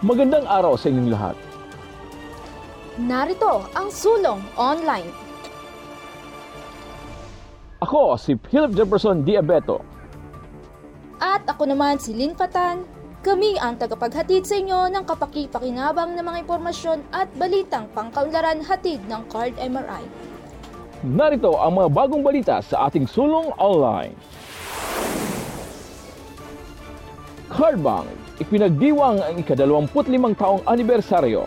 Magandang araw sa inyong lahat. Narito ang sulong online. Ako si Philip Jefferson Diabeto. At ako naman si Lynn Patan. Kami ang tagapaghatid sa inyo ng kapaki-pakinabang na mga impormasyon at balitang pangkaunlaran hatid ng Card MRI. Narito ang mga bagong balita sa ating sulong online. Cardbank, ipinagdiwang ang ika-25 taong anibersaryo.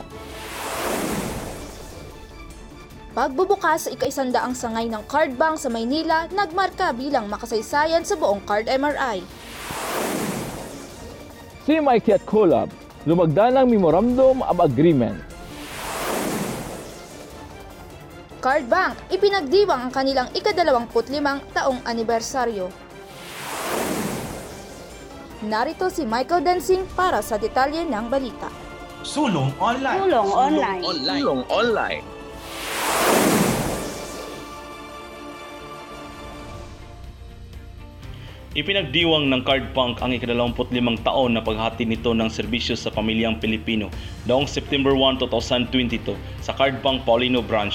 Pagbubukas sa ikaisandaang sangay ng Card Bank sa Maynila, nagmarka bilang makasaysayan sa buong Card MRI. Si Mikey at Collab, lumagda ng Memorandum of Agreement. Card Bank, ipinagdiwang ang kanilang ika-25 taong anibersaryo. Narito si Michael Dancing para sa detalye ng balita. Sulong online. Tulong online. Sulong online. Ipinagdiwang ng Cardbank ang ika-25 taon na paghati nito ng serbisyo sa pamilyang Pilipino noong September 1, 2022 sa Cardbank Paulino Branch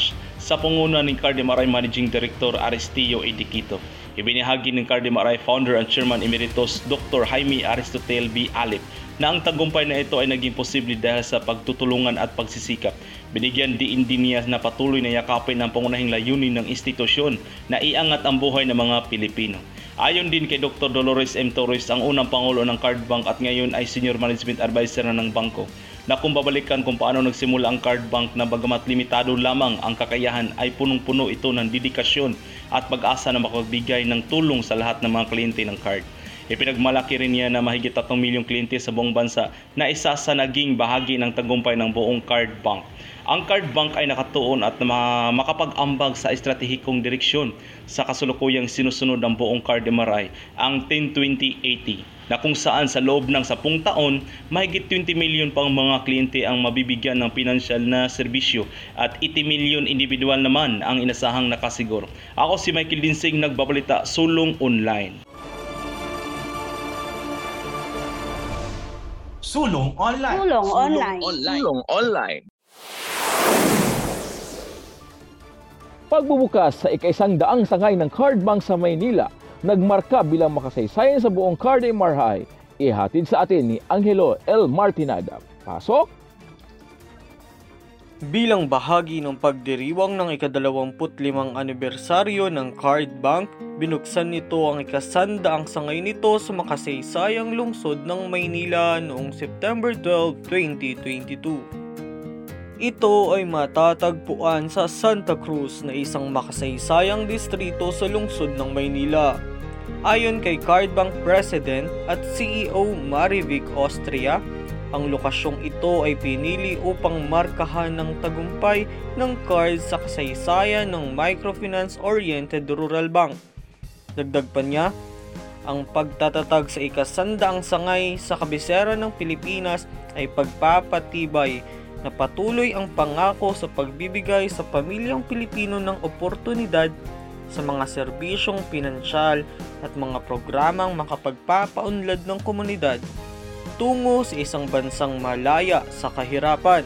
sa panguna ni Card MRI Managing Director Aristio Ediquito. Ibinahagi ng Card MRI Founder and Chairman Emeritus Dr. Jaime Aristotel B. Alip na ang tagumpay na ito ay naging posible dahil sa pagtutulungan at pagsisikap. Binigyan diin din niya na patuloy na yakapin ang pangunahing layunin ng institusyon na iangat ang buhay ng mga Pilipino. Ayon din kay Dr. Dolores M. Torres, ang unang pangulo ng Card Bank at ngayon ay Senior Management Advisor na ng bangko, na kung babalikan kung paano nagsimula ang Card Bank na bagamat limitado lamang ang kakayahan ay punong-puno ito ng dedikasyon at pag-asa na makapagbigay ng tulong sa lahat ng mga kliyente ng card. Ipinagmalaki rin niya na mahigit 3 milyong kliyente sa buong bansa na isa sa naging bahagi ng tagumpay ng buong Card Bank. Ang Card Bank ay nakatuon at ma- makapag-ambag sa estratehikong direksyon sa kasulukuyang sinusunod ng buong Card MRI, ang 10-20-80 na kung saan sa loob ng 10 taon, mahigit 20 milyon pang mga kliyente ang mabibigyan ng pinansyal na serbisyo at 80 milyon individual naman ang inasahang nakasiguro. Ako si Michael Dinsing, nagbabalita Sulong Online. Sulong online. Tulong online. Sulong online. Pagbubukas sa ikaisang daang sangay ng Cardbank sa Maynila, nagmarka bilang makasaysayan sa buong Card MRI. Ihatid sa atin ni Angelo L. Martinada. Pasok! Bilang bahagi ng pagdiriwang ng ikadalawamput-limang anibersaryo ng Card Bank, binuksan nito ang ikasandaang sangay nito sa makasaysayang lungsod ng Maynila noong September 12, 2022. Ito ay matatagpuan sa Santa Cruz na isang makasaysayang distrito sa lungsod ng Maynila. Ayon kay Cardbank President at CEO Marivic Austria, ang lokasyong ito ay pinili upang markahan ng tagumpay ng card sa kasaysayan ng microfinance-oriented rural bank. Dagdag pa niya, ang pagtatatag sa ikasandaang sangay sa kabisera ng Pilipinas ay pagpapatibay na patuloy ang pangako sa pagbibigay sa pamilyang Pilipino ng oportunidad sa mga serbisyong pinansyal at mga programang makapagpapaunlad ng komunidad tungo sa isang bansang malaya sa kahirapan.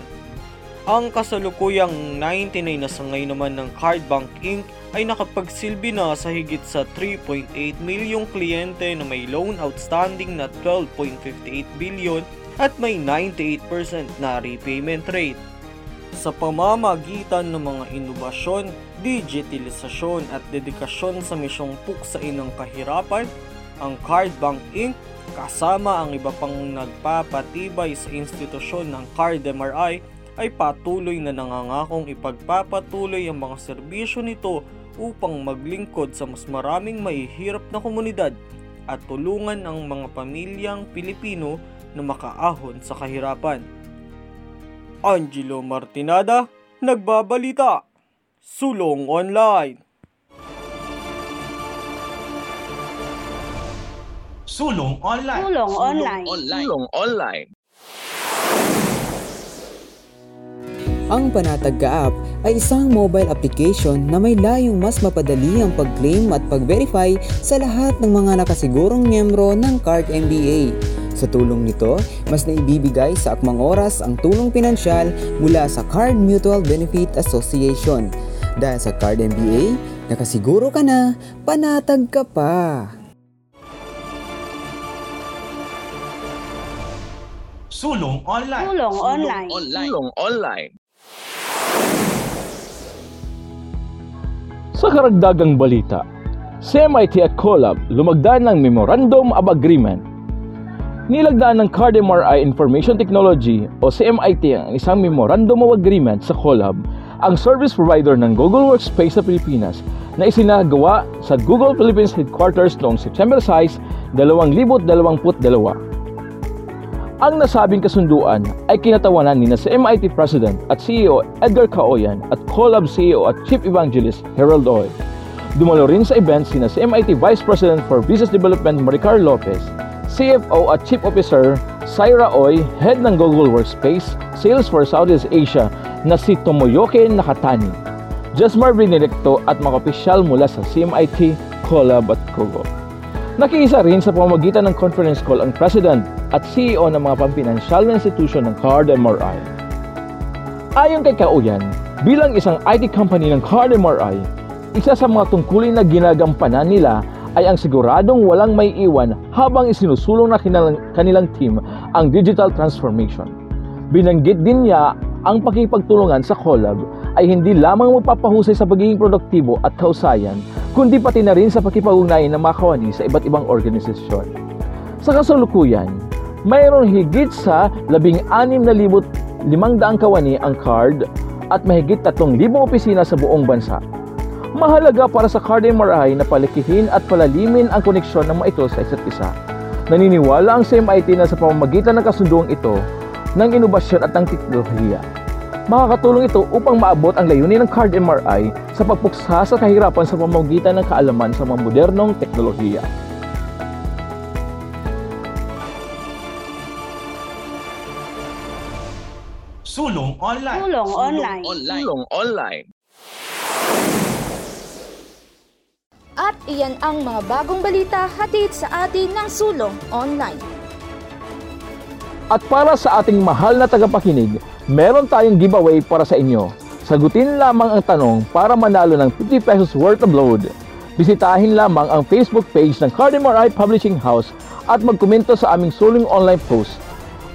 Ang kasalukuyang 99 na sangay naman ng Cardbank Inc. ay nakapagsilbi na sa higit sa 3.8 milyong kliyente na may loan outstanding na 12.58 billion at may 98% na repayment rate. Sa pamamagitan ng mga inobasyon, digitalisasyon at dedikasyon sa misyong puksain ng kahirapan, ang Cardbank Inc kasama ang iba pang nagpapatibay sa institusyon ng Card MRI ay patuloy na nangangakong ipagpapatuloy ang mga serbisyo nito upang maglingkod sa mas maraming mahihirap na komunidad at tulungan ang mga pamilyang Pilipino na makaahon sa kahirapan. Angelo Martinada, Nagbabalita, Sulong Online. Sulong online. Tulong online. Sulong online. Ang Panatag Ka-app ay isang mobile application na may layong mas mapadali ang pag-claim at pag-verify sa lahat ng mga nakasigurong miyembro ng Card MBA. Sa tulong nito, mas naibibigay sa akmang oras ang tulong pinansyal mula sa Card Mutual Benefit Association. Dahil sa Card MBA, nakasiguro ka na, panatag ka pa. Sulong online. Tulong online. Tulong online. Sa karagdagang balita, CMIT at COLAB lumagdan ng Memorandum of Agreement. Nilagdaan ng Card MRI Information Technology o CMIT ang isang Memorandum of Agreement sa COLAB, ang service provider ng Google Workspace sa Pilipinas na isinagawa sa Google Philippines Headquarters noong September 6, 2022. Ang nasabing kasunduan ay kinatawanan ni na CMIT President at CEO Edgar Kaoyan at Colab CEO at Chief Evangelist Harold Oy. Dumalo rin sa event sina CMIT Vice President for Business Development Maricar Lopez, CFO at Chief Officer Syra Oy, Head ng Google Workspace, Sales for Southeast Asia na si Tomoyoke Nakatani, Jasmar Benedicto at mga opisyal mula sa CMIT, Colab at Google. Nakiisa rin sa pamamagitan ng conference call ang President at CEO ng mga pampinansyal na institusyon ng Card MRI. Ayon kay Kauyan, bilang isang IT company ng Card MRI, isa sa mga tungkulin na ginagampanan nila ay ang siguradong walang may iwan habang isinusulong na kanilang, kanilang team ang digital transformation. Binanggit din niya ang pakipagtulungan sa collab ay hindi lamang magpapahusay sa pagiging produktibo at kausayan, kundi pati na rin sa pakipag-ugnayan ng mga kawani sa iba't ibang organisasyon. Sa kasalukuyan, mayroon higit sa 16,500 kawani ang card at mahigit 3,000 opisina sa buong bansa. Mahalaga para sa Card MRI na palikihin at palalimin ang koneksyon ng mga ito sa isa't isa. Naniniwala ang CMIT na sa pamamagitan ng kasunduang ito ng inobasyon at ng teknolohiya. Makakatulong ito upang maabot ang layunin ng Card MRI sa pagpuksa sa kahirapan sa pamamagitan ng kaalaman sa mga modernong teknolohiya. Sulong online. Tulong online. Tulong online. At iyan ang mga bagong balita hatid sa atin ng Sulong Online. At para sa ating mahal na tagapakinig, meron tayong giveaway para sa inyo. Sagutin lamang ang tanong para manalo ng 50 pesos worth of load. Bisitahin lamang ang Facebook page ng Cardemar Publishing House at magkomento sa aming suling online post.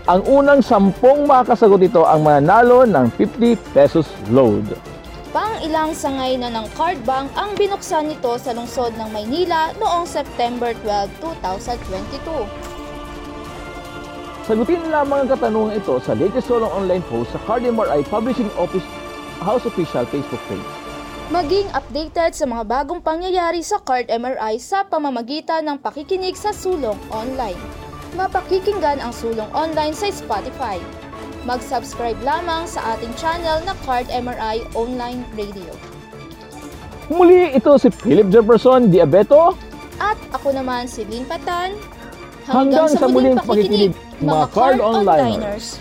Ang unang sampung makakasagot ito ang mananalo ng 50 pesos load. Ilang sangay na ng Card Bank ang binuksan nito sa lungsod ng Maynila noong September 12, 2022. Sagutin lamang ang katanungan ito sa latest solong online post sa Cardemar Publishing Office House Official Facebook page. Maging updated sa mga bagong pangyayari sa Card MRI sa pamamagitan ng pakikinig sa Sulong Online. Mapakikinggan ang Sulong Online sa Spotify. Mag-subscribe lamang sa ating channel na Card MRI Online Radio. Muli ito si Philip Jefferson Diabeto At ako naman si Lynn Patan. Hanggang sa muling pakikinig, mga Card Onliners.